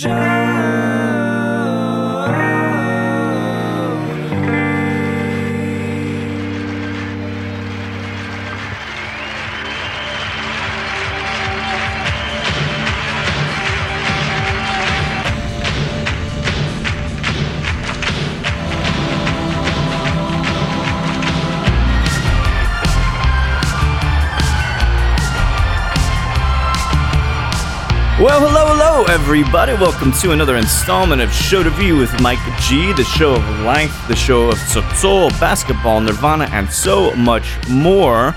Well, everybody. Welcome to another installment of Show to View with Mike G, the show of life, the show of Sotol, basketball, Nirvana, and so much more.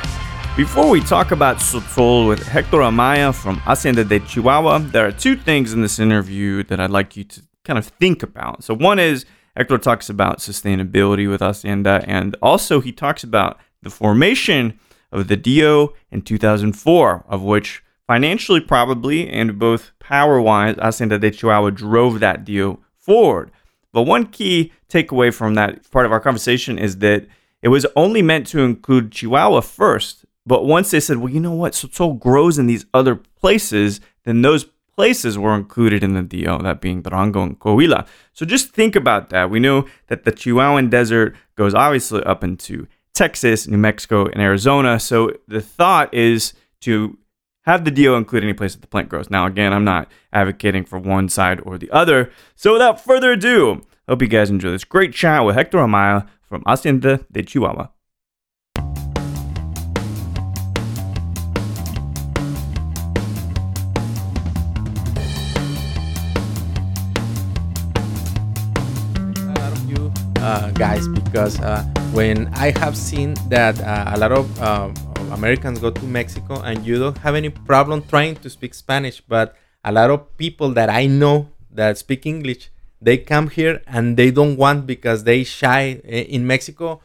Before we talk about Sotol with Hector Amaya from Hacienda de Chihuahua, there are two things in this interview that I'd like you to kind of think about. So, one is Hector talks about sustainability with Hacienda, and also he talks about the formation of the DO in 2004, of which financially probably and both power wise, Hacienda de Chihuahua drove that deal forward. But one key takeaway from that part of our conversation is that it was only meant to include Chihuahua first. But once they said, well, you know what, Sotol grows in these other places, then those places were included in the deal, that being Durango and Coahuila. So just think about that. We know that the Chihuahuan desert goes obviously up into Texas, New Mexico, and Arizona. So the thought is to have the deal include any place that the plant grows. Now, again, I'm not advocating for one side or the other. So without further ado, hope you guys enjoy this great chat with Hector Amaya from Hacienda de Chihuahua. uh, guys because uh, when I have seen that uh, a lot of um, Americans go to Mexico and you don't have any problem trying to speak Spanish, but a lot of people that I know that speak English, they come here and they don't want because they shy in Mexico.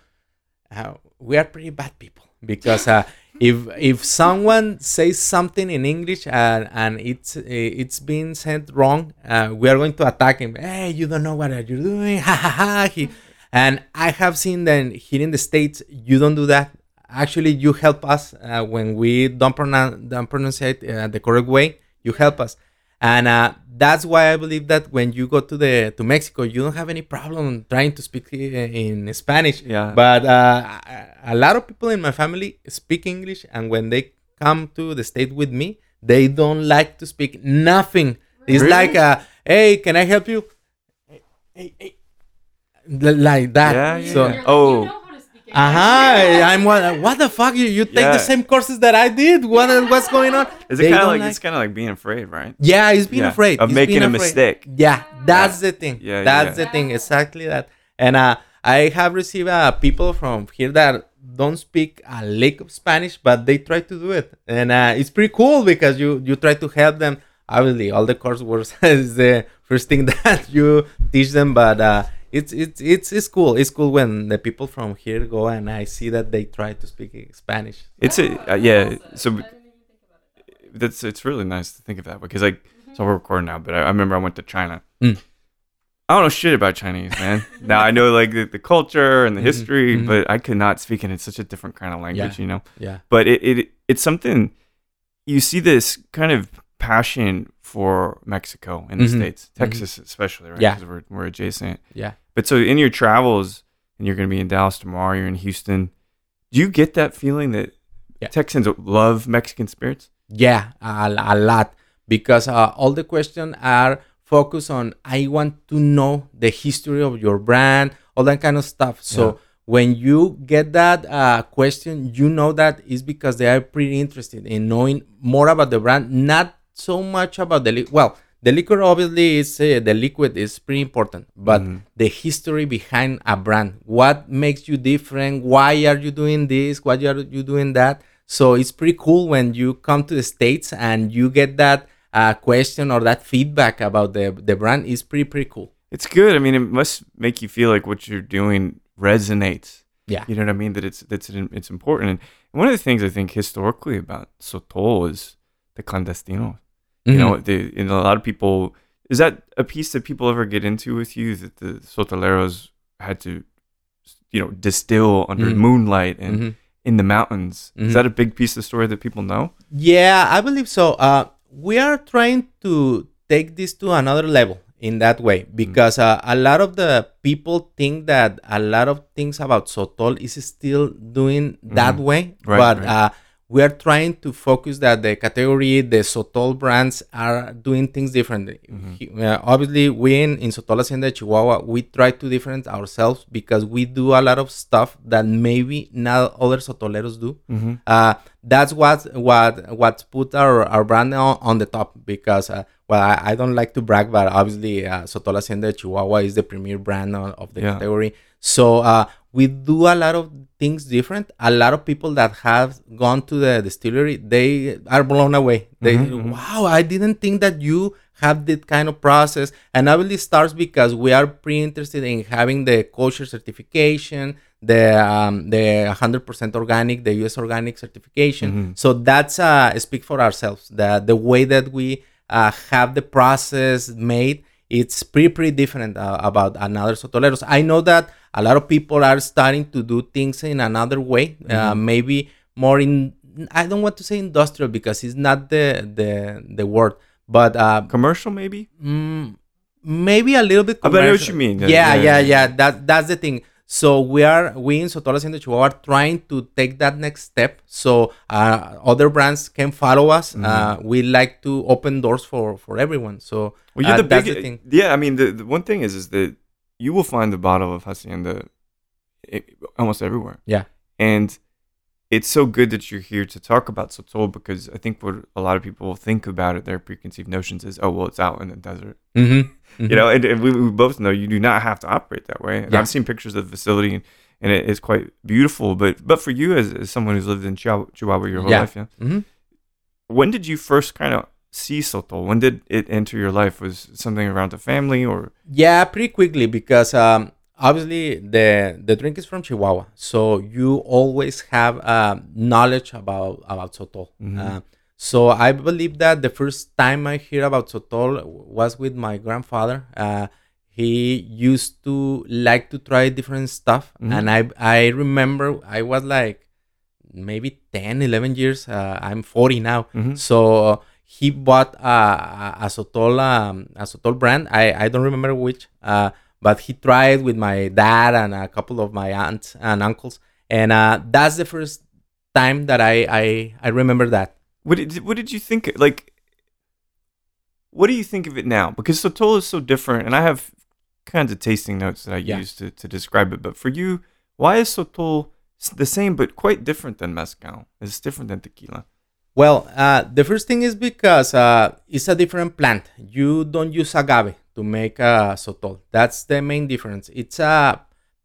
Uh, we are pretty bad people because uh, if if someone says something in English and, and it's it's being said wrong, uh, we are going to attack him. Hey, you don't know what are you doing? Ha ha ha. He, and I have seen that here in the states, you don't do that. Actually, you help us uh, when we don't pronounce don't pronounce it uh, the correct way. You help us, and uh, that's why I believe that when you go to the to Mexico, you don't have any problem trying to speak uh, in Spanish. Yeah. But uh, a lot of people in my family speak English, and when they come to the state with me, they don't like to speak nothing. It's Really? like, uh, "Hey, can I help you?" Hey, hey, hey. Like that. Yeah, yeah, So, yeah. Oh. Uh huh. I'm what? What the fuck? You you take Yeah. the same courses that I did? What what's going on? Is it kind of don't like, it's kind of like being afraid, right? yeah, he's being Yeah, afraid of He's making a afraid. mistake. Yeah, that's the thing. Yeah, that's yeah. the thing. Exactly that. And uh, I have received uh, people from here that don't speak a lick of Spanish, but they try to do it, and uh, it's pretty cool because you you try to help them. Obviously, all the coursework is the first thing that you teach them, but uh, it's it's it's it's cool. It's cool when the people from here go and I see that they try to speak Spanish. It's a uh, yeah. So that's it's really nice to think of that because like so we're recording now, but I, I remember I went to China. Mm. I don't know shit about Chinese, man. now I know like the, the culture and the history, mhm. but I could not speak it. It's such a different kind of language, Yeah. you know. Yeah. But it, it it's something you see this kind of passion for Mexico in the Mhm. states, Texas especially, right? Yeah. 'Cause we're we're adjacent. Yeah. But so in your travels, and you're going to be in Dallas tomorrow, you're in Houston. Do you get that feeling that Yeah. Texans love Mexican spirits? Yeah, a, a lot because uh, all the questions are focused on I want to know the history of your brand, all that kind of stuff. So Yeah. when you get that uh, question, you know that is because they are pretty interested in knowing more about the brand, not so much about the well. The liquor obviously is uh, the liquid is pretty important, but Mhm. the history behind a brand, what makes you different, why are you doing this, why are you doing that? So it's pretty cool when you come to the states and you get that uh, question or that feedback about the the brand. is pretty pretty cool. It's good. I mean, it must make you feel like what you're doing resonates. Yeah. You know what I mean? That it's that's it's important. And one of the things I think historically about Sotol is the clandestino. You know, Mhm. the you know, a lot of people is that a piece that people ever get into with you that the sotoleros had to, you know, distill under Mhm. moonlight and Mhm. in the mountains. Is that a big piece of the story that people know? Yeah, I believe so. Uh, we are trying to take this to another level in that way Mm. because uh, a lot of the people think that a lot of things about Sotol is still doing that way, Mm-hmm. Right, but right. Uh, we are trying to focus that the category, the Sotol brands are doing things differently. Mm-hmm. Uh, obviously, we in, in Sotol Hacienda Chihuahua, we try to different ourselves because we do a lot of stuff that maybe not other Sotoleros do. Mm-hmm. Uh, that's what what what's put our, our brand on, on the top because uh, well I, I don't like to brag but obviously uh, Sotol Hacienda Chihuahua is the premier brand of, of the Yeah. category so uh, we do a lot of things different. A lot of people that have gone to the distillery they are blown away. They wow I didn't think that you have that kind of process. And I obviously starts because we are pretty interested in having the kosher certification the um, the 100% organic the us organic certification. So that's uh speak for ourselves. The the way that we uh, have the process made it's pretty pretty different uh, about another sotoleros. I know that a lot of people are starting to do things in another way uh, maybe more in i don't want to say industrial because it's not the the the word but uh, Commercial, maybe. Mm, maybe a little bit. Bet I know what you mean. Yeah, Yeah, yeah, yeah, yeah. That that's the thing. So we are we in Sotol Hacienda Chihuahua are trying to take that next step so uh, other brands can follow us. Mm-hmm. Uh, we like to open doors for for everyone. So Well, you're uh, the that's big. the thing. Yeah, I mean, the, the one thing is, is that you will find the bottle of hacienda i- almost everywhere. Yeah. and it's so good that you're here to talk about Sotol because I think what a lot of people think about it, their preconceived notions is, oh, well, it's out in the desert. Mm-hmm. You know, and, and we, we both know you do not have to operate that way. And Yeah. I've seen pictures of the facility, and, and it is quite beautiful. But but for you, as, as someone who's lived in Chihuahua, Chihuahua your whole Yeah. life, yeah, hmm when did you first kind of see Sotol? When did it enter your life? Was something around the family or? Yeah, pretty quickly because um, obviously the the drink is from Chihuahua, so you always have um, knowledge about about Sotol. Uh, so I believe that the first time I hear about Sotol was with my grandfather. Uh, he used to like to try different stuff, and I I remember I was like maybe 10 11 years uh, i'm 40 now so he bought uh, a, a sotol um, a sotol brand i i don't remember which uh, but he tried with my dad and a couple of my aunts and uncles and uh, that's the first time that i i, I remember that What did what did you think? Like, what do you think of it now? Because Sotol is so different, and I have kinds of tasting notes that I Yeah. use to, to describe it. But for you, why is Sotol the same but quite different than mezcal? It's different than tequila. Well, uh, the first thing is because uh, it's a different plant. You don't use agave to make uh, sotol. That's the main difference. It's a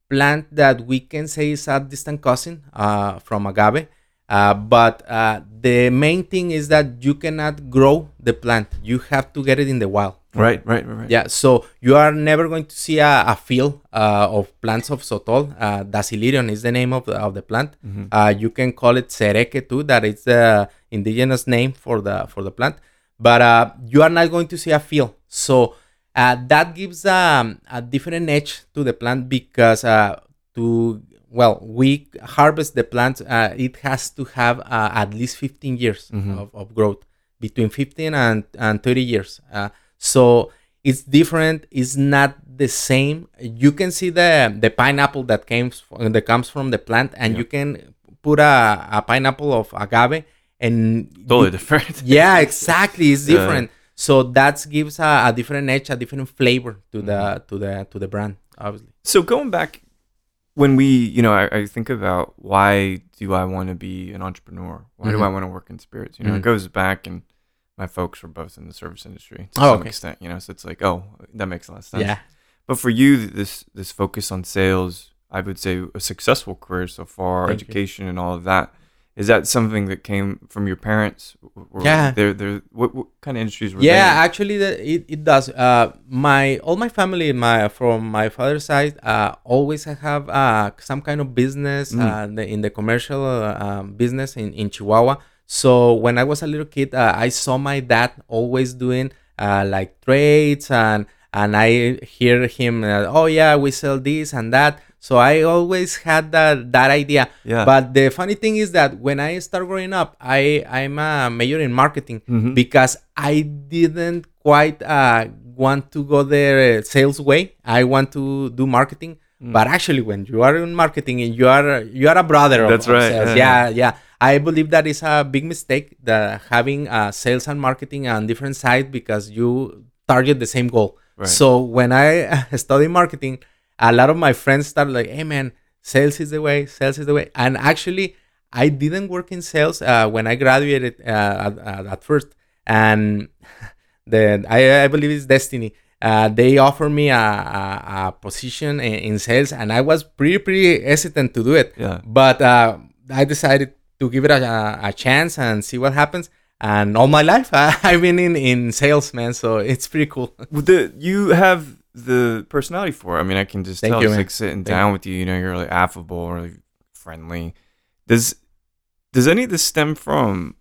plant that we can say is a distant cousin uh, from agave. Uh, but uh, the main thing is that you cannot grow the plant. You have to get it in the wild. Right, right, right, right. Yeah, so you are never going to see a, a field uh, of plants of sotol. Uh, Dasylirion is the name of the, of the plant. Uh, you can call it Sereke too. That is the indigenous name for the for the plant. But uh, you are not going to see a field. So uh, that gives um, a different edge to the plant because uh, to well we harvest the plant. Uh, it has to have uh, at least 15 years of, of growth between 15 and, and 30 years. So it's different. It's not the same. You can see the the pineapple that comes from, that comes from the plant, and you can put a, a pineapple of agave, and Totally you- different. yeah, exactly. It's Yeah. different. So that gives a, a different edge, a different flavor to the Mm-hmm. to the to the brand, obviously. So going back, when we, you know, I, I think about why do I want to be an entrepreneur? Why do Mhm. I want to work in spirits? You know, it Mhm. goes back, and my folks were both in the service industry to Oh, some okay. extent. You know, so it's like, oh, that makes a lot of sense. Yeah. But for you, this this focus on sales, I would say a successful career so far, Thank you. education and all of that. Is that something that came from your parents? Or Yeah. They're, they're, what, what kind of industries were yeah they actually the, it, it does uh my all my family my from my father's side uh always have uh some kind of business Mm. uh in the commercial uh, um, business in, in chihuahua so when i was a little kid uh, i saw my dad always doing uh like trades and and i hear him uh, oh yeah we sell this and that So I always had that that idea. Yeah. But the funny thing is that when I start growing up, I I'm a major in marketing Mhm. because I didn't quite uh, want to go the sales way. I want to do marketing. Mm. But actually, when you are in marketing, and you are you are a brother. Of, That's of right, yeah, Yeah, yeah. I believe that is a big mistake that having uh, sales and marketing on different sides because you target the same goal. Right. So when I study marketing, a lot of my friends start like, "Hey man, sales is the way. Sales is the way." And actually, I didn't work in sales uh, when I graduated uh, at, at, first, and the I, I believe it's destiny. Uh, they offered me a, a, a position in, in sales, and I was pretty pretty hesitant to do it. Yeah. But uh, I decided to give it a, a, chance and see what happens. And all my life, I, I've been in, in sales, man. So it's pretty cool. The you have the personality for it. I mean, I can just Thank tell. you, it's man. like sitting Thank down with you. You know, you're really affable, really friendly. Does does any of this stem from?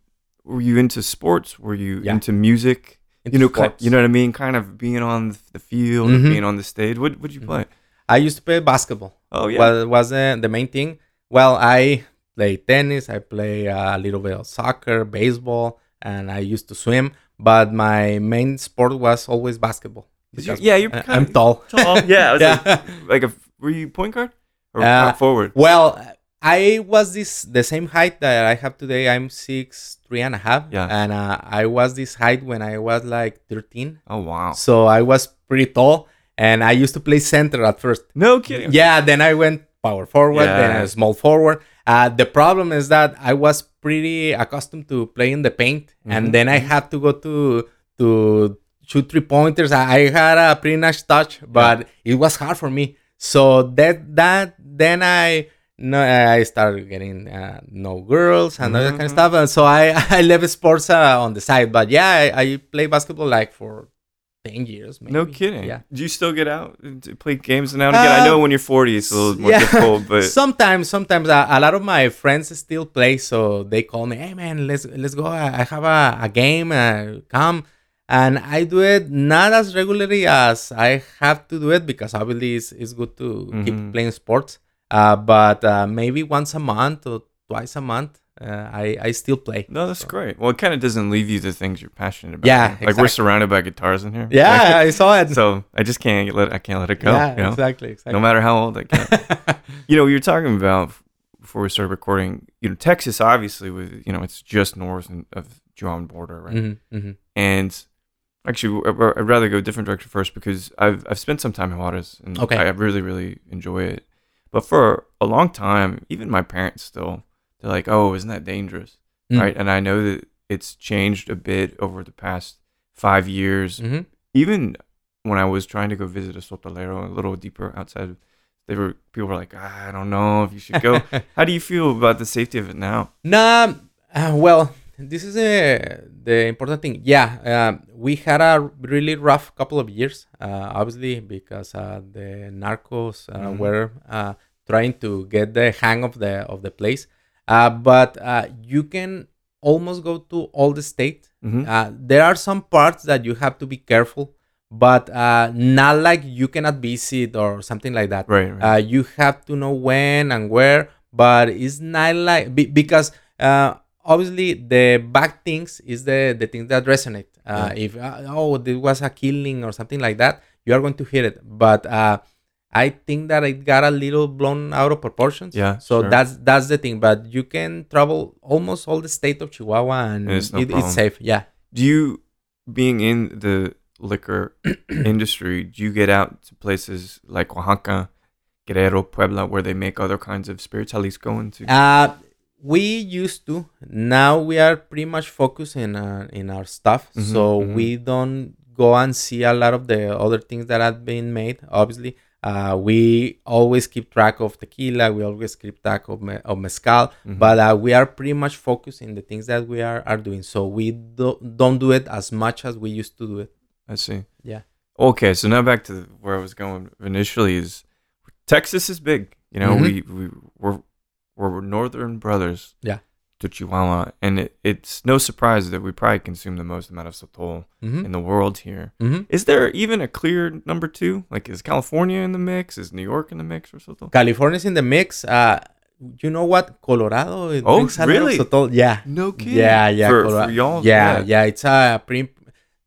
Were you into sports? Were you Yeah. into music? Into you know, ki- sports. you know what I mean. Kind of being on the field, Mhm. being on the stage. What would you Mhm. play? I used to play basketball. Oh yeah. was was uh, the main thing. Well, I play tennis. I play uh, a little bit of soccer, baseball, and I used to swim. But my main sport was always basketball. you- yeah, you're kind I'm of tall. tall. Yeah, was Yeah. Like, like a. Were you point guard or Uh, forward? Well, I was this the same height that I have today. I'm six three and a half. Yeah. And uh, I was this height when I was like 13. Oh wow. So I was pretty tall, and I used to play center at first. No kidding. Yeah, then I went power forward, then Yeah. a small forward. Uh, the problem is that I was pretty accustomed to playing the paint, Mhm, and then I had to go to to shoot three pointers. I, I had a pretty nice touch, but it was hard for me. So that that then I no I started getting uh, no girls and all that kind of Mhm. stuff, and so I I left sports uh, on the side. But yeah, I, I play basketball like for ten years. Maybe. No kidding. Yeah. Do you still get out to play games now and again? I know Uh, when you're 40, it's a little more yeah. difficult, but sometimes sometimes a, a lot of my friends still play so they call me hey man let's let's go i have a, a game uh, come and i do it not as regularly as i have to do it because obviously it's, it's good to Mhm. keep playing sports uh, but uh, maybe once a month or twice a month uh, I, I still play no, that's great. Well, it kind of doesn't leave you the things you're passionate about. Yeah, like we're surrounded by guitars in here. yeah i saw it so I just can't let I can't let it go. yeah you know? exactly exactly No matter how old I get. you know, you were talking about before we started recording. You know, Texas obviously with you know it's just north of John border, right? Mhm, mhm. And actually, I'd rather go a different direction first because I've I've spent some time in Juarez and Okay. I really really enjoy it. But for a long time, even my parents still they're like, "Oh, isn't that dangerous?" Mm. Right? And I know that it's changed a bit over the past five years. Mhm. Even when I was trying to go visit a sotolero a little deeper outside, they were people were like, "Ah, "I don't know if you should go." How do you feel about the safety of it now? Nah, uh, well, this is uh, the important thing. Yeah, um, we had a really rough couple of years, uh, obviously, because uh, the narcos uh, Mhm. were uh, trying to get the hang of the of the place. Uh, but uh, you can almost go to all the state. Mhm. Uh, there are some parts that you have to be careful, but uh, not like you cannot visit or something like that Right. right. uh, you have to know when and where but it's not like be, because uh, obviously the bad things is the the things that resonate uh, if uh, oh there was a killing or something like that you are going to hear it but uh, i think that it got a little blown out of proportions Yeah, so sure. that's that's the thing but you can travel almost all the state of chihuahua and And it's no it, it's safe yeah do you being in the liquor industry do you get out to places like oaxaca guerrero puebla where they make other kinds of spirits jalisco into Uh, we used to. Now we are pretty much focused in uh, in our stuff, Mhm, so mhm. we don't go and see a lot of the other things that have been made. Obviously, uh, we always keep track of tequila. We always keep track of, me- of mezcal, Mhm. but uh, we are pretty much focused in the things that we are, are doing. So we do, don't do it as much as we used to do it. i see Yeah. okay so now back to where i was going initially is texas is big you know Mhm. we, we we're we're northern brothers Yeah. To Chihuahua, and it, it's no surprise that we probably consume the most amount of sotol Mhm. in the world here. Mhm. Is there even a clear number two? Like, is California in the mix? Is New York in the mix for sotol? California's in the mix. Uh, you know what? Colorado. it Oh, drinks a lot of really? Sotol. Yeah. No kidding. Yeah, yeah. For, Colora- for y'all, yeah, yeah, It's a pretty.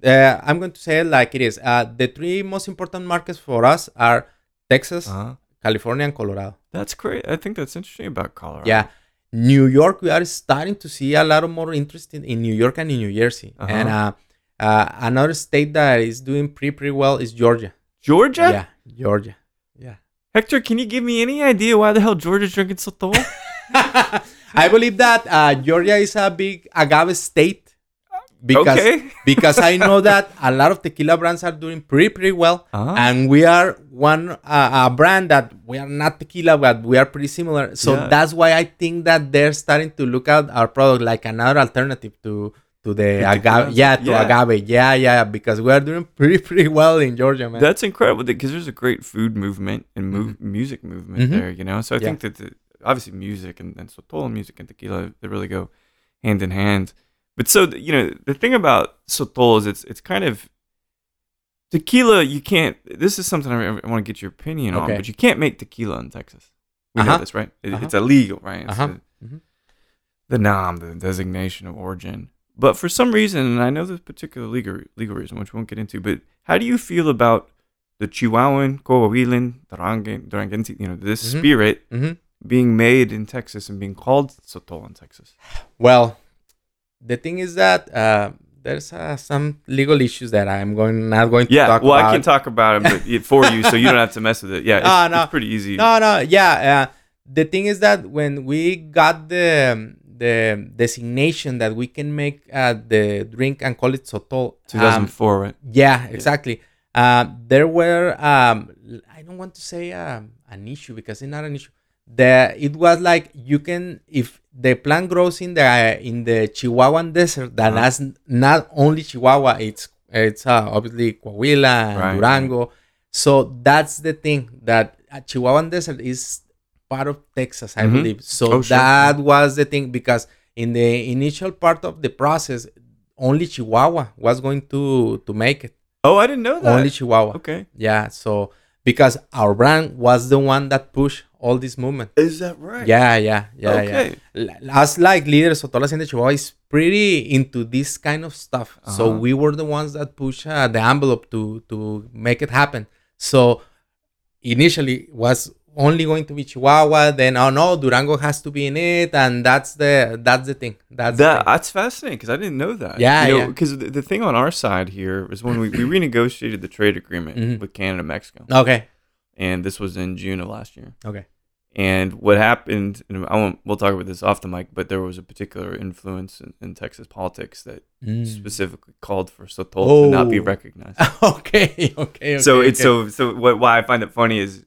Uh, I'm going to say it like it is. Uh, the three most important markets for us are Texas, Uh-huh. California, and Colorado. That's great. I think that's interesting about Colorado. Yeah. New York, we are starting to see a lot of more interest in, in New York and in New Jersey. Uh-huh. And uh, uh, another state that is doing pretty, pretty well is Georgia. Georgia. Yeah, Georgia. Yeah. Hector, can you give me any idea why the hell Georgia's drinking sotol? I believe that uh, Georgia is a big agave state because Okay. because I know that a lot of tequila brands are doing pretty pretty well, Ah. and we are one uh, a brand that we are not tequila, but we are pretty similar. So Yeah. that's why I think that they're starting to look at our product like another alternative to to the agave. Yeah, to Yeah. agave. Yeah, yeah, because we are doing pretty pretty well in Georgia, man. That's incredible because there's a great food movement and move, music movement Mhm. there, you know. So I Yeah. think that the, obviously music and, and sotol music and tequila they really go hand in hand. But so you know the thing about sotol is it's it's kind of tequila. You can't. This is something I, I want to get your opinion on, but you can't make tequila in Texas. We know Uh-huh. this, right? It, Uh-huh. It's illegal, right? It's Uh-huh. the, Mhm. the NOM, the designation of origin. But for some reason, and I know this particular legal legal reason, which we won't get into, but how do you feel about the Chihuahuan, Coahuilan, Durangan, Durangense, you know, this Mhm. spirit Mhm. being made in Texas and being called Sotol in Texas? Well, the thing is that uh, there's uh, some legal issues that I'm going not going to Yeah, talk well, about. I can talk about it but for you, so you don't have to mess with it. Yeah, it's, No, no. it's pretty easy. No, no, yeah. Uh, the thing is that when we got the the designation that we can make uh, the drink and call it sotol, um, 2004, right? yeah, exactly. Uh, there were um, I don't want to say um, an issue because it's not an issue. The it was like you can if the plant grows in the in the Chihuahuan desert that Uh-huh. has not only Chihuahua, it's it's uh, obviously Coahuila and Right, Durango. So that's the thing that uh, Chihuahuan desert is part of Texas, I Mhm. believe. So Oh, sure. that was the thing because in the initial part of the process, only Chihuahua was going to to make it. Oh, I didn't know that. Only Chihuahua. okay. Yeah. So because our brand was the one that pushed all this movement. Is that right? Yeah, yeah, yeah, Okay. yeah. Us like leaders, of Sotola Hacienda Chihuahua is pretty into this kind of stuff. So Uh-huh. we were the ones that push uh, the envelope to to make it happen. So initially was only going to be Chihuahua. Then oh no, Durango has to be in it, and that's the that's the thing. That's the That thing. that's fascinating because I didn't know that. Yeah, you yeah. Because the, the thing on our side here is when we, we renegotiated the trade agreement Mhm. with Canada Mexico, okay, and this was in June of last year. okay. And what happened? And I won't. We'll talk about this off the mic, but there was a particular influence in, in Texas politics that Mm. specifically called for Sotol to not be Oh. recognized. okay, okay, okay. so it's so so. What why I find it funny is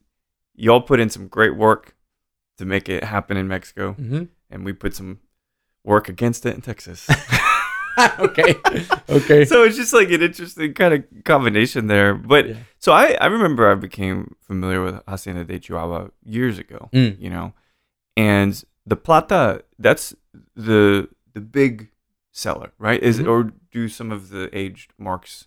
y'all put in some great work to make it happen in Mexico, Mhm. and we put some work against it in Texas. okay, okay. so it's just like an interesting kind of combination there. But Yeah. so I, I remember I became familiar with Hacienda de Chihuahua years ago, Mm. you know, and the plata that's the the big seller, right? Is Mhm. or do some of the aged marks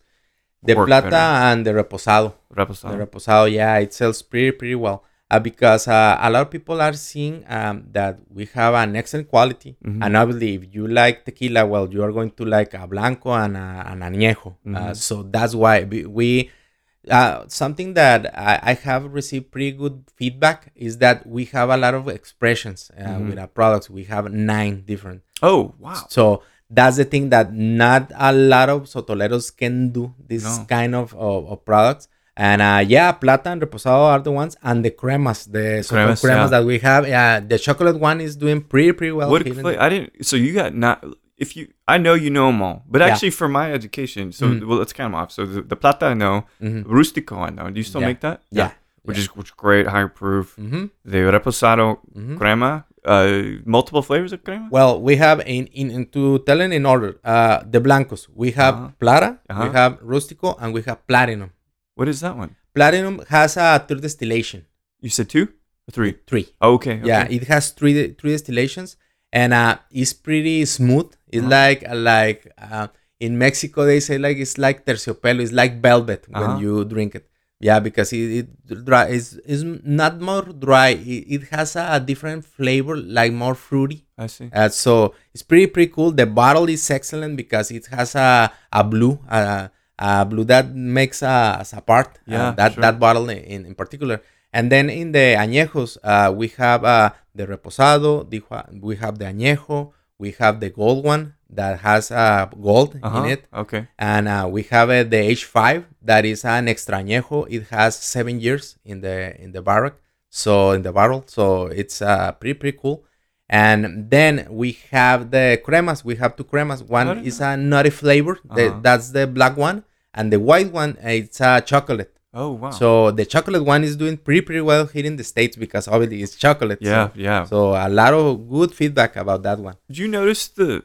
The work plata better? and the reposado. Reposado? The reposado, yeah, it sells pretty pretty well. Uh, because uh, a lot of people are seeing um, that we have an excellent quality, Mhm. and obviously, if you like tequila, well, you are going to like a blanco and a, and añejo. Uh, Mhm. so that's why we, uh, something that I, I have received pretty good feedback is that we have a lot of expressions uh, Mhm. with our products. We have nine different. Oh wow! So that's the thing that not a lot of sotoleros can do this No. kind of, of, of products. And uh, yeah, plata and reposado are the ones, and the cremas, the Cremas, cremas, yeah. that we have. Yeah, the chocolate one is doing pretty pretty well. what here in fla- the- I didn't. So you got not. If you, I know you know them all, but Yeah. actually for my education, so Mhm. well, let's count them off. So the, the plata I know, Mhm. rustico I know. Do you still Yeah. make that? Yeah. Which is which is great, high proof. Mhm, The reposado mhm. crema, uh, multiple flavors of crema. Well, we have in, in, in to tell it in order. Uh, the blancos, we have Uh-huh. plata, Uh-huh. we have rustico, and we have platinum. What is that one? Platinum has a third distillation, You said two or three? three. Oh, okay, okay. Yeah, it has three three distillations, and uh, it's pretty smooth. It's Uh-huh. like like uh, in Mexico they say like it's like terciopelo. It's like velvet Uh-huh. when you drink it. Yeah, because it, it dry is is not more dry. It, it has a different flavor, like more fruity. I see. Uh, so it's pretty pretty cool. The bottle is excellent because it has a a blue uh, a blue that makes us apart. uh, Yeah, that sure. that bottle in, in particular. And then in the añejos, uh, we have uh, the reposado. The, we have the añejo. We have the gold one that has uh, gold Uh-huh. in it Okay. and uh, we have uh, the H5 that is an extrañejo. It has seven years in the in the barrel, so in the barrel, so it's uh, pretty pretty cool. And then we have the cremas. We have two cremas. One is is a nutty flavor. Uh-huh. that's the black one, and the white one it's a chocolate. Oh wow. So the chocolate one is doing pretty pretty well here in the states because obviously it's chocolate. yeah, So, yeah. so a lot of good feedback about that one. Did you notice the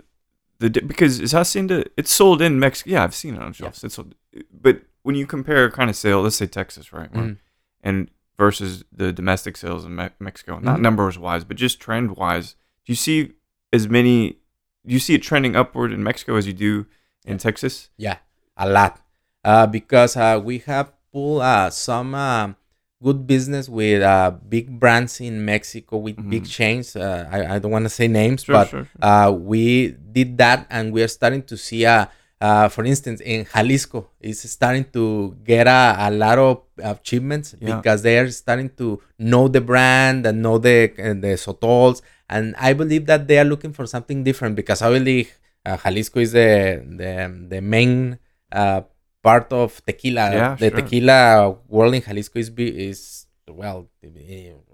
the because is Hacienda it's sold in Mexico? Yeah, I've seen it on shelves. It's sold, but when you compare kind of sale, let's say Texas, right, Mhm. and versus the domestic sales in Me- Mexico, not Mhm. numbers wise, but just trend wise, do you see as many? Do you see it trending upward in Mexico as you do in Texas? Yeah, a lot. Uh, because uh, we have pulled uh, some uh, good business with uh, big brands in Mexico with big Mhm. chains. Uh, I, I don't want to say names, Sure, but sure, sure. Uh, we did that and we are starting to see, uh, uh, for instance, in Jalisco, it's starting to get a, a lot of achievements Yeah. because they are starting to know the brand and know the, the sotols. And I believe that they are looking for something different because obviously uh, Jalisco is the, the, the main uh, part of tequila. Yeah, the sure. tequila world in Jalisco is, is well,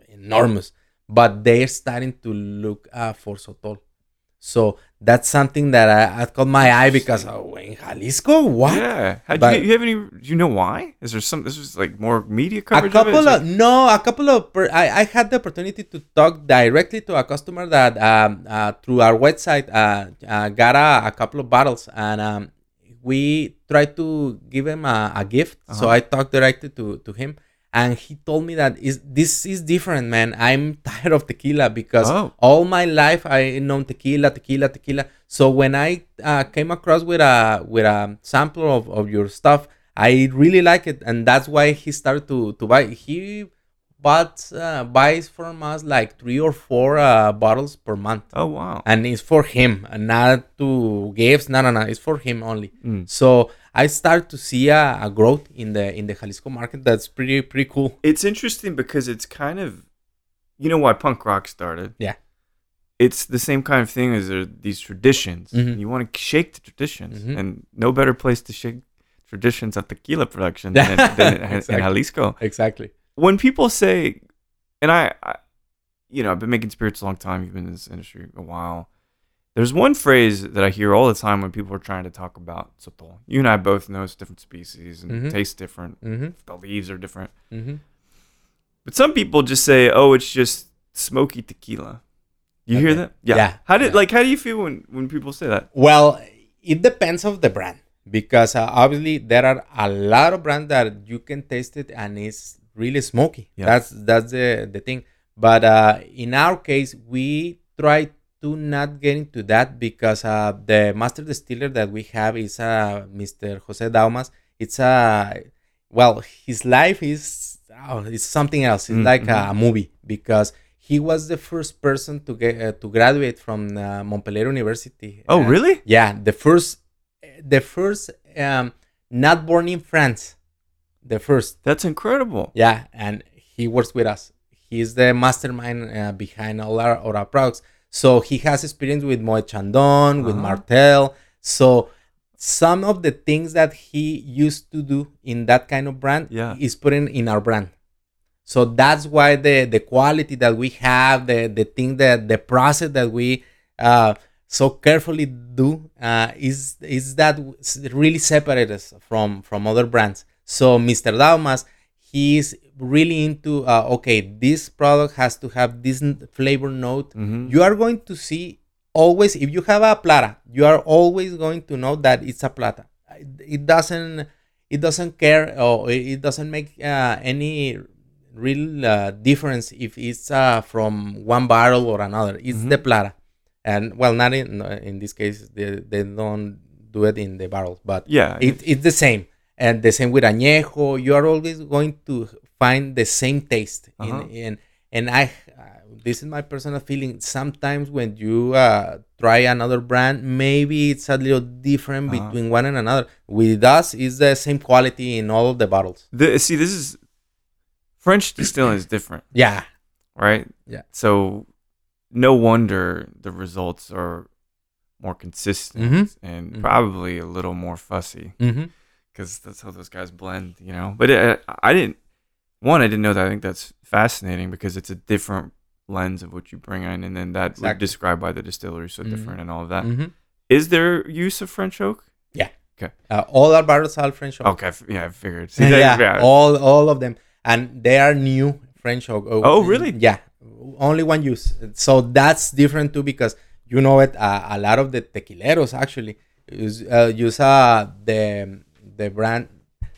enormous. But they're starting to look uh, for sotol. So that's something that I, I caught my eye because oh, in Jalisco, what? Yeah. How, do But- you, you have any? Do you know why? Is there some? This is like more media coverage? A couple of, of no, a couple of per, I, I had the opportunity to talk directly to a customer that um, uh, through our website uh, uh, got a, a couple of bottles and um, we tried to give him a, a gift. So Uh-huh. I talked directly to, to him and he told me that is this is different, man. I'm tired of tequila because Oh. all my life I known tequila, tequila, tequila. So when I uh, came across with a with a sample of, of your stuff, I really like it, and that's why he started to to buy. He bought uh, buys from us like three or four uh, bottles per month, Oh wow. and it's for him, and not to gifts. No, no, no. It's for him only. Mm. So I start to see a, a growth in the in the Jalisco market. That's pretty pretty cool. It's interesting because it's kind of, you know, why punk rock started. Yeah. It's the same kind of thing as there, these traditions. Mhm. You want to shake the traditions, Mhm. and no better place to shake traditions of tequila production than, in, than in, in Jalisco. Exactly. When people say, and I, I, you know, I've been making spirits a long time. You've been in this industry a while. There's one phrase that I hear all the time when people are trying to talk about sotol. You and I both know it's different species and Mhm. taste different. Mm-hmm. The leaves are different. Mm-hmm. But some people just say, "Oh, it's just smoky tequila." You hear that? Yeah. Yeah, How did yeah. like how do you feel when when people say that? Well, it depends of the brand because uh, obviously there are a lot of brands that you can taste it and it's really smoky. Yeah. That's that's the the thing. But uh, in our case, we try to not get into that because uh, the master distiller that we have is uh, Mr. Jose Daumas. It's a well, his life is oh, it's something else. It's Mm, like a movie because he was the first person to get uh, to graduate from uh, Montpellier University. Oh, Uh, really? yeah, the first, the first, um, not born in France, the first. That's incredible. Yeah, and he works with us. He's the mastermind uh, behind all our, all our products. So he has experience with Moet Chandon, with Ah. Martell. So some of the things that he used to do in that kind of brand Yeah. is putting in our brand. So that's why the the quality that we have, the the thing that the process that we uh, so carefully do uh, is is that really separates us from from other brands. So Mr. Daumas, he's really into uh, okay, this product has to have this flavor note. Mhm. You are going to see always if you have a plata, you are always going to know that it's a plata. It doesn't it doesn't care or it doesn't make uh, any real uh, difference if it's uh, from one barrel or another. It's the plata. and well, not in in this case they, they don't do it in the barrels, but Yeah. it, it's the same. And the same with añejo. You are always going to find the same taste. in- Uh-huh. In, and I, uh, this is my personal feeling. Sometimes when you uh, try another brand, maybe it's a little different Uh-huh. between one and another. With us, it's the same quality in all of the bottles. The, see, this is French distilling is different, Yeah. right? Yeah. So no wonder the results are more consistent Mhm. and Mhm. probably a little more fussy Mm-hmm. Because that's how those guys blend, you know. But it, I didn't. One, I didn't know that. I think that's fascinating because it's a different lens of what you bring in, and then that Exactly. describe why the distillery is so Mhm. different and all of that. Mm-hmm. Is there use of French oak? Yeah. Okay. Uh, all our barrels are French oak. Okay, yeah, I figured. See, yeah, that- all all of them, and they are new French oak. Oh, really? Yeah, only one use. So that's different too because you know it. Uh, a lot of the tequileros actually use uh, use uh, the the brand.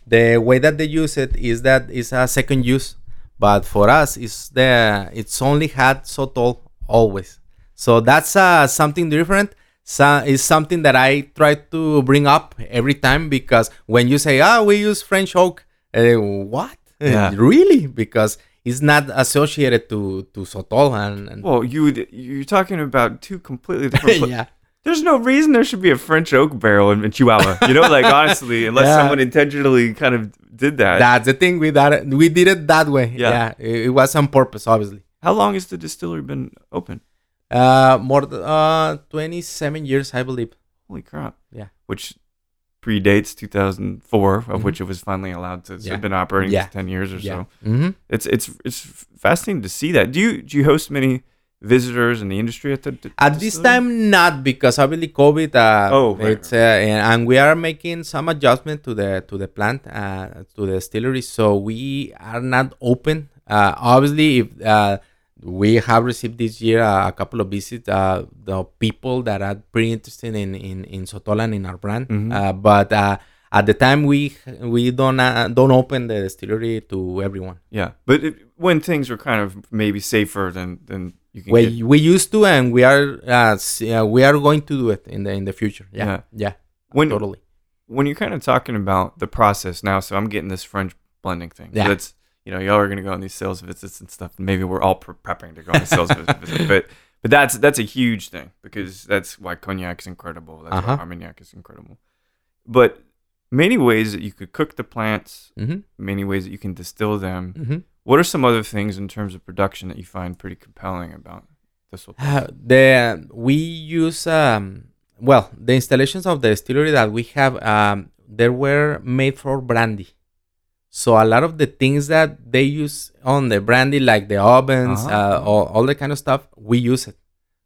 The way that they use it is that it's a second use, but for us, it's the it's only had sotol always. So that's uh, something different. So is something that I try to bring up every time because when you say, "Ah, we use French oak," uh, what? Yeah. really? Because it's not associated to to sotol and, and Well, you you're talking about two completely different. yeah, There's no reason there should be a French oak barrel in, in Chihuahua. You know, like honestly, unless Yeah. someone intentionally kind of did that. that's the thing. We that we did it that way. Yeah. Yeah, it, it was on purpose, obviously. How long has the distillery been open? Uh, more th- uh, twenty seven years, I believe. Holy crap! Yeah. which predates 2004, of Mhm. which it was finally allowed to. So Yeah. it's been operating for 10 years or so. Mm-hmm. It's it's it's fascinating to see that. Do you do you host many visitors in the industry at the d- At this time, not because obviously COVID. Uh, Oh, right, it's uh, and, we are making some adjustment to the to the plant uh, to the distillery, so we are not open. Uh, obviously, if uh, we have received this year uh, a couple of visits, uh, the people that are pretty interested in in in Sotolan in our brand, Mhm. uh, but. At the time, we we don't uh, don't open the distillery to everyone. Yeah, but it, when things are kind of maybe safer than than you can We, get. we used to, and we are uh, uh, we are going to do it in the in the future. Yeah, Yeah. yeah, When totally. when you're kind of talking about the process now, so I'm getting this French blending thing. Yeah. that's you know y'all are gonna go on these sales visits and stuff. And maybe we're all pre- prepping to go on a sales visit, but but that's that's a huge thing because that's why cognac is incredible. That's Uh-huh. why Armagnac is incredible. But many ways that you could cook the plants, hmm many ways that you can distill them. hmm What are some other things in terms of production that you find pretty compelling about this? Uh, the we use um well the installations of the distillery that we have um they were made for brandy. So a lot of the things that they use on the brandy, like the ovens, Ah. uh, all, all the kind of stuff, we use it.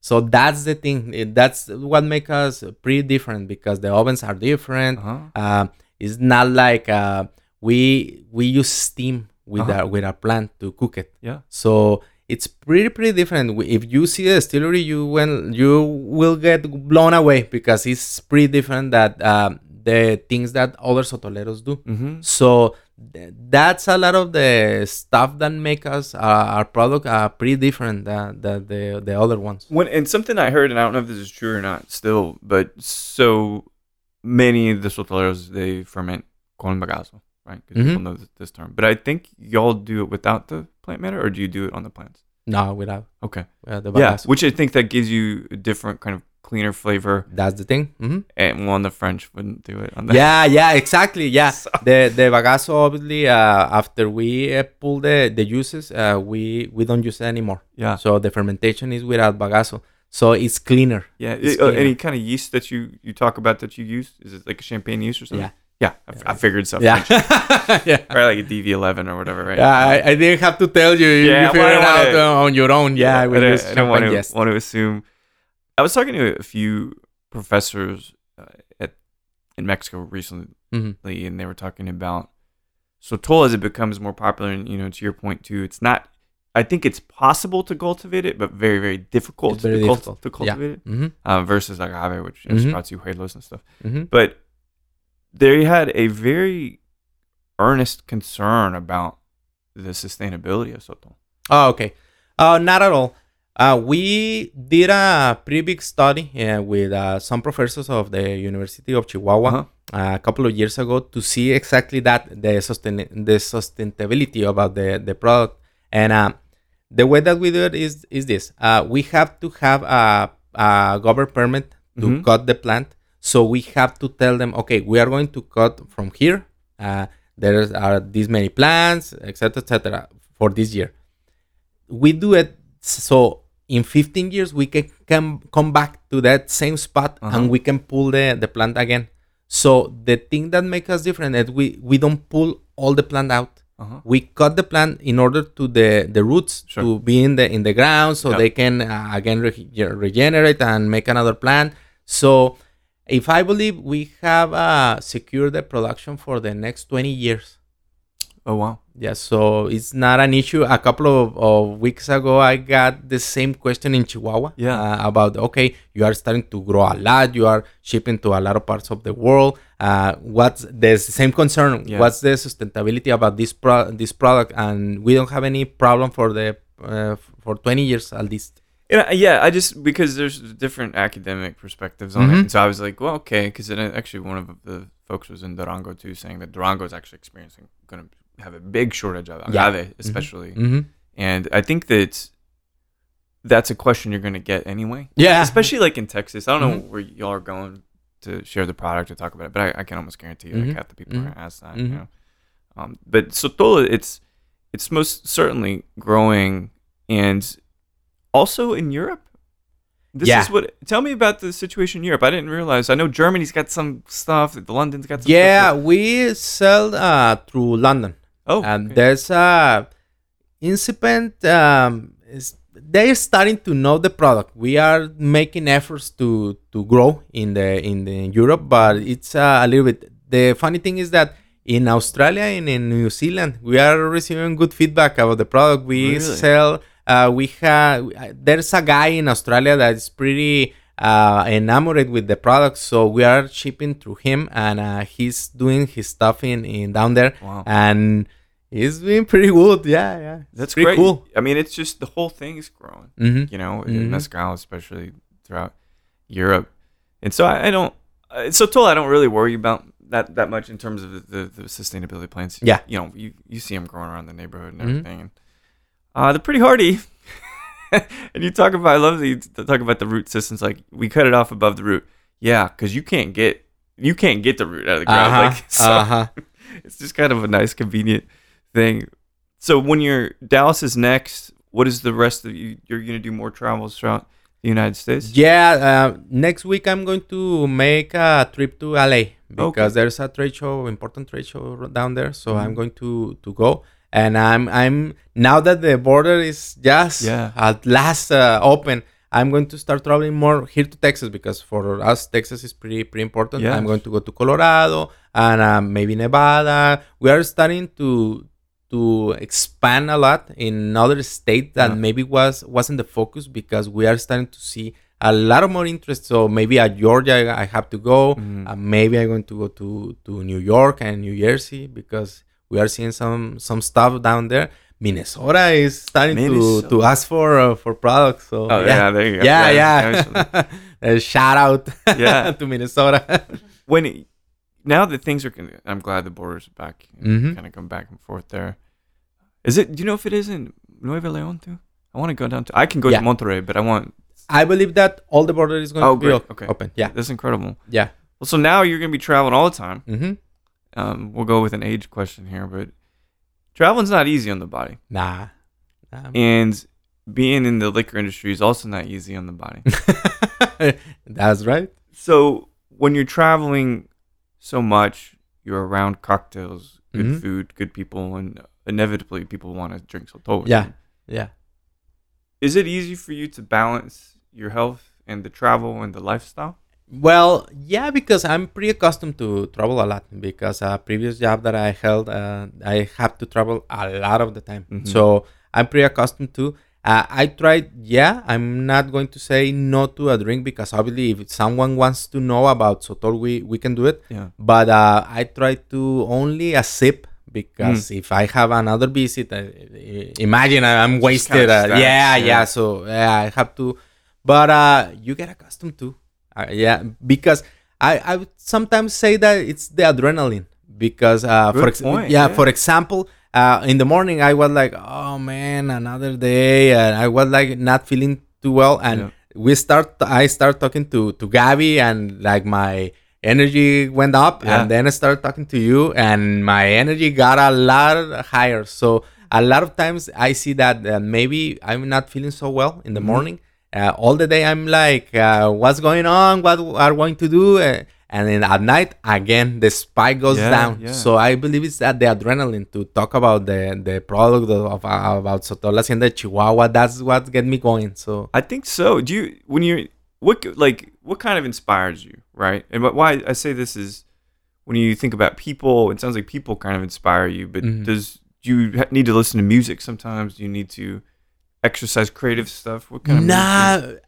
So that's the thing. That's what makes us pretty different because the ovens are different. Uh-huh. Uh, it's not like uh, we we use steam with Uh-huh. our with our plant to cook it. Yeah. So it's pretty pretty different. If you see the distillery, you will you will get blown away because it's pretty different that um, the things that other sotoleros do. Mm-hmm. So that's a lot of the stuff that make us uh, our product uh, pretty different than the, the the other ones. When and something I heard, and I don't know if this is true or not, still, but so many of the sotoleros they ferment con bagazo, right? Because people Mhm. know this, this term. But I think y'all do it without the plant matter, or do you do it on the plants? No, without Okay, uh, the yeah, which I think that gives you a different kind of cleaner flavor, That's the thing. hmm and one the French wouldn't do it on the yeah yeah exactly yeah So- the the bagazo obviously uh, after we uh, pull the the juices uh, we we don't use it anymore yeah, so the fermentation is without bagazo so it's cleaner yeah. It's Uh, cleaner. any kind of yeast that you you talk about that you use? Is it like a champagne yeast or something? Yeah. yeah. I, f- I figured so. yeah yeah Right, like a DV11 or whatever, right? yeah I, I didn't have to tell you you, Yeah, you figure it out uh, on your own yeah, I use I don't want to yeast. want to assume. I was talking to a few professors uh, at in Mexico recently, Mhm. and they were talking about sotol as it becomes more popular. And you know, to your point too, it's not. I think it's possible to cultivate it, but very very difficult, It's very to, cult- difficult. to Yeah. cultivate it. Mhm, Uh, versus agave, which you know, Mhm. sprouts hijuelos and stuff. mhm. But they had a very earnest concern about the sustainability of sotol. Oh, okay. Uh, not at all. Uh, we did a pretty big study uh, with uh, some professors of the University of Chihuahua Uh-huh. uh, a couple of years ago to see exactly that the sustain the sustainability about the the product. And uh, the way that we do it is is this: uh, we have to have a, a government permit to Mhm. cut the plant. So we have to tell them, okay, we are going to cut from here. Uh, there are these many plants, etc., etc., for this year. We do it so in 15 years we can come come back to that same spot Uh-huh. and we can pull the, the plant again. So the thing that makes us different is we we don't pull all the plant out. Uh-huh. We cut the plant in order to the the roots Sure. to be in the in the ground so Yeah. they can uh, again rege- regenerate and make another plant. So if I believe we have uh, secured the production for the next 20 years. Oh wow. Yeah, so it's not an issue. A couple of, of weeks ago, I got the same question in Chihuahua. Yeah. uh, about okay, you are starting to grow a lot. You are shipping to a lot of parts of the world. Uh, what's the same concern? Yeah. What's the sustainability about this pro- this product? And we don't have any problem for the uh, for 20 years at least. Yeah, yeah. I just because there's different academic perspectives on it, Mhm. and so I was like, well, okay, because actually one of the folks was in Durango too, saying that Durango is actually experiencing going to have a big shortage of Yeah. agave, especially, Mm-hmm. and I think that that's a question you're going to get anyway, Yeah, especially like in Texas. I don't know Mhm. where y'all are going to share the product or talk about it, but I, I can almost guarantee you, like half the people are going to ask that. You know, um, but Sotola, it's it's most certainly growing, and also in Europe. This Yeah. is what. Tell me about the situation in Europe. I didn't realize. I know Germany's got some stuff. London's got some. yeah. Stuff We sell uh, through London. Oh, and okay. there's a incipient um, they're starting to know the product we are making efforts to to grow in the in the Europe but it's uh, a little bit the funny thing is that in Australia and in New Zealand we are receiving good feedback about the product we Really? sell uh, we have there's a guy in Australia that is pretty uh, enamored with the product so we are shipping through him and uh, he's doing his stuff in, in down there Wow. and it's been pretty good. Yeah, yeah. That's pretty great. cool. I mean, it's just the whole thing is growing. Mm-hmm. You know, Mhm. in mezcal, especially throughout Europe, and so I, I don't. Uh, so Tola, I don't really worry about that that much in terms of the, the, the sustainability plans. Yeah. You know, you you see them growing around the neighborhood and Mhm. everything, and uh, they're pretty hardy. and you talk about, I love that you talk about the root systems. Like we cut it off above the root. Yeah, because you can't get you can't get the root out of the ground. Uh-huh. Like so, uh-huh. it's just kind of a nice, convenient thing. So when you're Dallas is next, what is the rest of you? You're gonna do more travels throughout the United States. Yeah. Uh, next week I'm going to make a trip to LA because there's a trade show, important trade show down there. So I'm Mhm. going to to go. And I'm I'm now that the border is just Yeah. at last uh, open. I'm going to start traveling more here to Texas because for us Texas is pretty pretty important. Yeah. I'm going to go to Colorado and uh, maybe Nevada. We are starting to to expand a lot in other states that Yeah. maybe was wasn't the focus because we are starting to see a lot of more interest. So maybe at Georgia I have to go. Mhm. Uh, maybe I'm going to go to to New York and New Jersey because we are seeing some some stuff down there. Minnesota is starting to, Minnesota. to ask for uh, for products. So Oh yeah, there you go. yeah, nice. yeah. Uh, shout out Yeah. to Minnesota. When now that things are, I'm glad the borders are back. Mhm. Kind of come back and forth there. Is it? Do you know if it is in Nueva Leon too? I want to go down to. I can go Yeah. to Monterrey, but I want. I believe that all the border is going Oh, to be great. op- Okay. open. Yeah, That's incredible. yeah. Well, so now you're gonna be traveling all the time. Mm-hmm. Um, we'll go with an age question here, but traveling's not easy on the body. Nah. nah. and being in the liquor industry is also not easy on the body. That's right. so when you're traveling so much, you're around cocktails, good Mhm. food, good people, and inevitably people want to drink Sotol. with Yeah. you. Yeah. Is it easy for you to balance your health and the travel and the lifestyle? Well, yeah, because I'm pretty accustomed to travel a lot. Because a previous job that I held, uh, I have to travel a lot of the time. Mhm. So I'm pretty accustomed to. Uh, I tried. Yeah, I'm not going to say no to a drink because obviously, if someone wants to know about Sotol, we we can do it. Yeah. But uh, I try to only a sip because if I have another visit, I, imagine I'm wasted. uh, yeah, yeah. yeah, So yeah, I have to, but uh, you get accustomed to, uh, yeah, because I I would sometimes say that it's the adrenaline because uh, for ex- yeah, yeah. for example. Uh, in the morning, I was like, "Oh man, another day," and I was like not feeling too well. And Yeah. we start, I start talking to to Gabby, and like my energy went up, Yeah. and then I started talking to you, and my energy got a lot higher. So a lot of times I see that uh, maybe I'm not feeling so well in the Mm-hmm. morning. Uh, all the day I'm like, uh, what's going on? What are we going to do? Uh, and then at night again the spike goes Yeah, down. yeah. So I believe it's that the adrenaline to talk about the the product of, of about Sotol Hacienda de Chihuahua. That's what get me going. So I think so. Do you when you're what like what kind of inspires you, right? And why I say this is when you think about people, it sounds like people kind of inspire you. But Mhm. does do you need to listen to music sometimes? Do you need to exercise creative stuff? What kind of nah, music?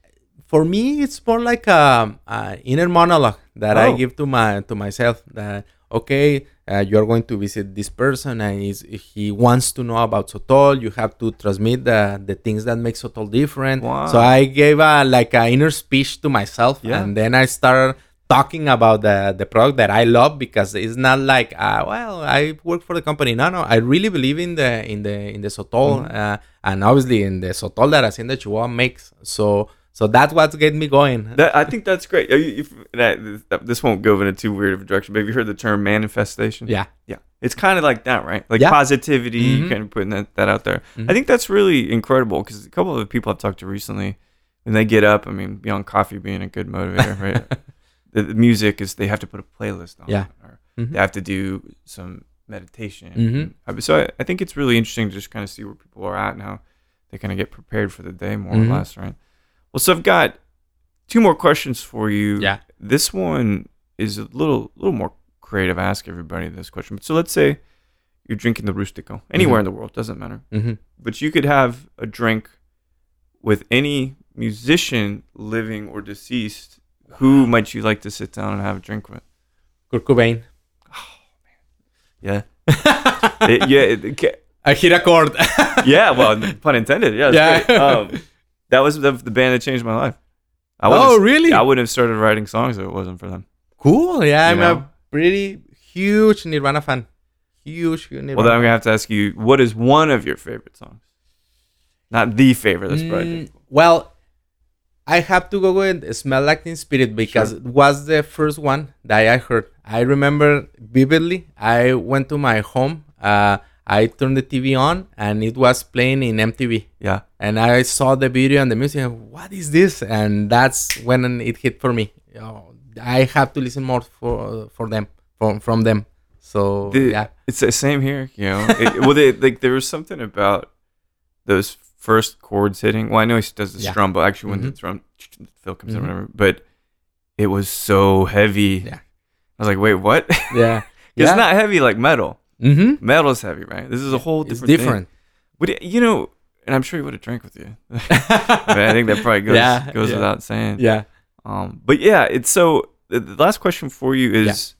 For me it's more like a, a inner monologue that I Oh. give to my to myself. That okay, uh, you're going to visit this person and he's, he wants to know about Sotol. You have to transmit the the things that make Sotol different. Wow. So I gave a like an inner speech to myself, Yeah. and then I started talking about the the product that I love because it's not like uh, well I work for the company. No, no, I really believe in the in the in the Sotol Mm-hmm. uh, and obviously in the Sotol that Hacienda Chihuahua makes. So so that's what's getting me going. That, I think that's great. You, if, that, this won't go in a too weird of a direction, but have you heard the term manifestation? yeah, Yeah. It's kind of like that, right? Like Yeah. positivity, Mhm. kind of putting that, that out there. Mhm. I think that's really incredible because a couple of the people I've talked to recently, when they get up, I mean, beyond coffee being a good motivator, right? the, the music is they have to put a playlist on. Yeah. Or Mhm. they have to do some meditation. Mhm. Uh, So I, I think it's really interesting to just kind of see where people are at and how they kind of get prepared for the day more or less, right? Well, so I've got two more questions for you. Yeah. This one is a little little more creative. I ask everybody this question. So let's say you're drinking the Rustico anywhere in the world, doesn't matter. hmm But you could have a drink with any musician living or deceased. Who might you like to sit down and have a drink with? Kurt Cobain. Yeah. It- yeah. it- ca- I hit a chord. yeah. Well, pun intended. Yeah. Yeah. Yeah. Um, that was the, the band that changed my life. I oh really? I wouldn't have started writing songs if it wasn't for them. cool. Yeah, You I'm know? a pretty huge Nirvana fan. Huge, huge Nirvana. Well, then I'm gonna have to ask you, what is one of your favorite songs? Not the favorite. That's probably Mm, well, I have to go with "Smell Like Teen Spirit" because Sure. it was the first one that I heard. I remember vividly. I went to my home. Uh, I turned the TV on, and it was playing in MTV. yeah. And I saw the video and the music. And, what is this? And that's when it hit for me. Oh, I have to listen more for for them from from them. So The- yeah, It's the same here. You know, it, well, they, like there was something about those first chords hitting. Well, I know he does the Yeah. strum, but actually when the Mhm. drum fill comes in, Mhm. whatever. But it was so heavy. Yeah. I was like, wait, what? yeah, It's not heavy like metal. Mm-hmm. Metal's heavy, right? This is a whole It's different. thing. different. Would it- you know? And I'm sure he would have drank with you. I, think that probably goes Yeah, goes yeah. without saying. yeah. Um, but yeah, it's so. The, last question for you is,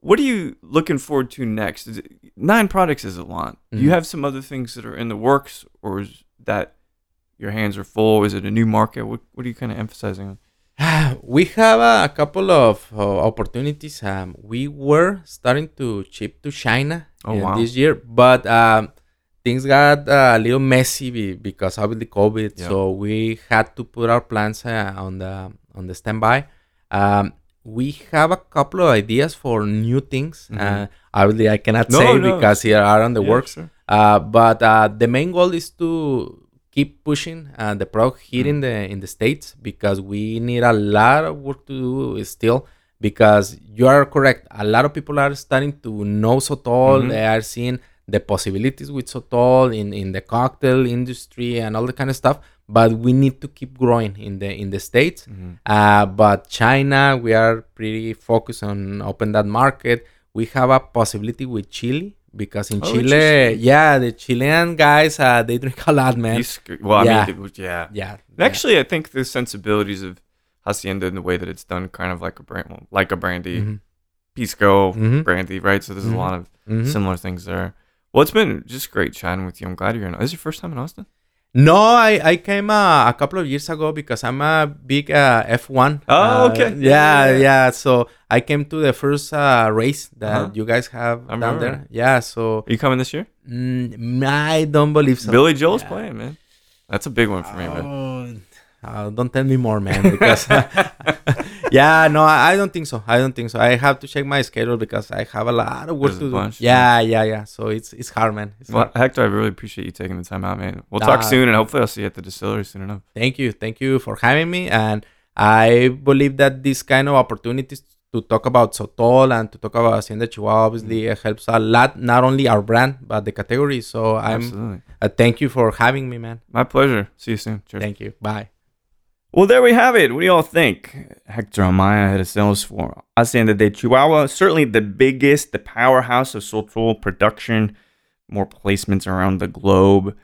what are you looking forward to next? Is it, nine products is a lot. Do you Mhm. have some other things that are in the works, or is that your hands are full? Is it a new market? What What are you kind of emphasizing on? we have a couple of uh, opportunities. Um, we were starting to ship to China Oh, uh, wow. this year, but um, things got uh, a little messy be- because of the COVID. Yeah. So we had to put our plans uh, on the on the standby. Um, we have a couple of ideas for new things. Uh, Mhm. obviously, I cannot No, say no. because here are on the Yeah, works. sure. Uh, but uh, the main goal is to keep pushing uh, the product here Mm. in the in the states because we need a lot of work to do still. Because you are correct, a lot of people are starting to know Sotol. Mhm. They are seeing the possibilities with Sotol in, in the cocktail industry and all the kind of stuff. But we need to keep growing in the in the states. Mhm. Uh, but China, we are pretty focused on open that market. We have a possibility with Chile because in Oh, Chile, yeah, the Chilean guys, uh, they drink a lot, man. He's well, I Yeah. mean, yeah. yeah, Actually, I think the sensibilities of hacienda and the way that it's done, kind of like a brand, well, like a brandy, Mhm. Pisco, Mhm. brandy, right? So there's a Mhm. lot of Mhm. similar things there. Well, it's been just great chatting with you. I'm glad you're in. This is your first time in Austin? No, I, I came uh, a couple of years ago because I'm a big uh, F1. Oh, uh, okay. Yeah, Yeah, yeah, yeah. So I came to the first uh, race that Uh-huh. you guys have I down remember. there. Yeah, so Are you coming this year? mm, I don't believe so. Billy Joel's Yeah. playing, man. That's a big one for me, man. Oh, uh, don't tell me more, man. Because yeah, no, I, I don't think so. I don't think so. I have to check my schedule because I have a lot of work There's to do. bunch, yeah, yeah, yeah. So it's it's hard, man. It's Well, hard. Hector, I really appreciate you taking the time out, man. We'll talk Uh, soon, and hopefully I'll see you at the distillery soon enough. Thank you, thank you for having me. And I believe that this kind of opportunities to talk about Sotol and to talk about Hacienda Chihuahua obviously uh, helps a lot. Not only our brand but the category. So I'm Absolutely. uh, thank you for having me, man. My pleasure. See you soon. Cheers. Thank you. Bye. Well, there we have it. What do y'all think? Hector Amaya had a sales for Hacienda de Chihuahua. Certainly the biggest, the powerhouse of Sotol production, more placements around the globe.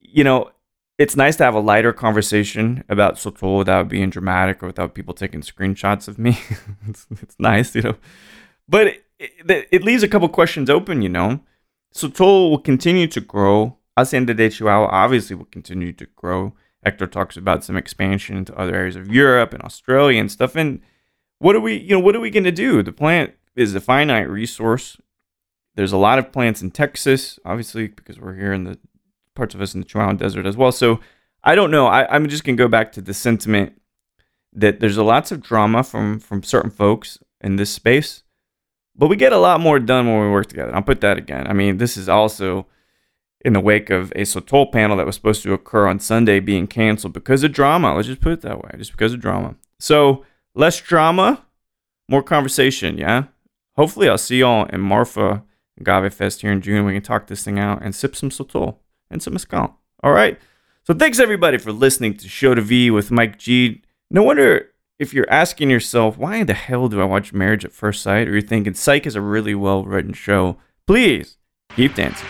You know, it's nice to have a lighter conversation about Sotol without being dramatic or without people taking screenshots of me. it's, it's nice, you know. But it, it, it leaves a couple questions open, you know. Sotol will continue to grow. Hacienda de Chihuahua obviously will continue to grow. Hector talks about some expansion into other areas of Europe and Australia and stuff. And what are we, you know, what are we going to do? The plant is a finite resource. There's a lot of plants in Texas, obviously, because we're here in the parts of us in the Chihuahua Desert as well. So I don't know. I, I'm just going to go back to the sentiment that there's a lots of drama from from certain folks in this space, but we get a lot more done when we work together. I'll put that again. I mean, this is also in the wake of a Sotol panel that was supposed to occur on Sunday being canceled because of drama. Let's just put it that way, just because of drama. So less drama, more conversation. Yeah. Hopefully, I'll see y'all in Marfa Agave Fest here in June. We can talk this thing out and sip some Sotol and some Mescal. All right. So thanks everybody for listening to Show to V with Mike G. No wonder if you're asking yourself, why in the hell do I watch Marriage at First Sight? Or you're thinking Psych is a really well written show. Please keep dancing.